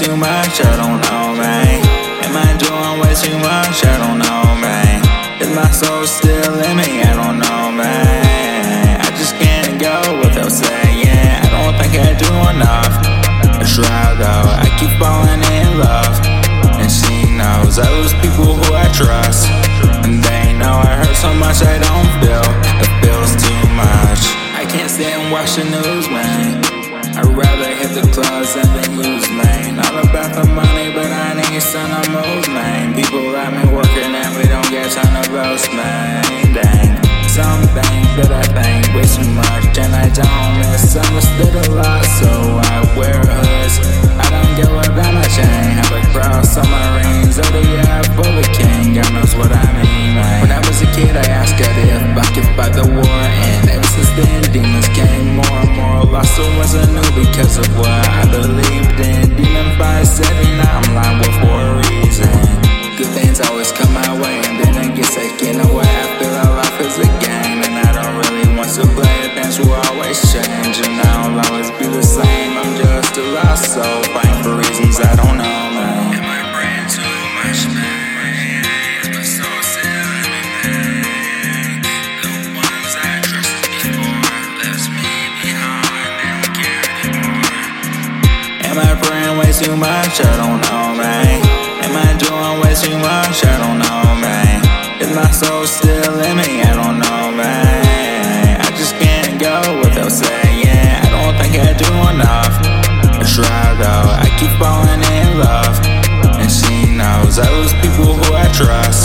much? I don't know, man. Am I doing way too much? I don't know, man. Is my soul still in me? I don't know, man. I just can't go without saying. I don't think I do enough. I try though. I keep falling in love, and she knows I lose people who I trust, and they know I hurt so much I don't feel. It feels too much. I can't sit and watch the news, man. I'd rather hit the clubs than the use, man. All about the money, but I need some of moves, man. People got me working and we don't get time to boast, man. Dang. Some things that I think way too much, and I don't misunderstood a lot, so I wear hoods. I don't give a damn, I chain. Have a crowd, submarines, oh yeah, full of king. God knows what I mean. When I was a kid, I asked God if I could fight the war, and ever since then, demons came and. Lost so was a new because of what I believed in. Demon by seven, I'm liable for a reason. Good things always come my way, and then it gets taken away. I feel like life is a game, and I don't really want to play. Things will always change, and I'll always be the same. I'm just a lost soul, fighting for way too much, I don't know, man. Am I doing way too much, I don't know, man. Is my soul still in me, I don't know, man. I just can't go without saying, I don't think I do enough. I try though, I keep falling in love. And she knows I lose people who I trust.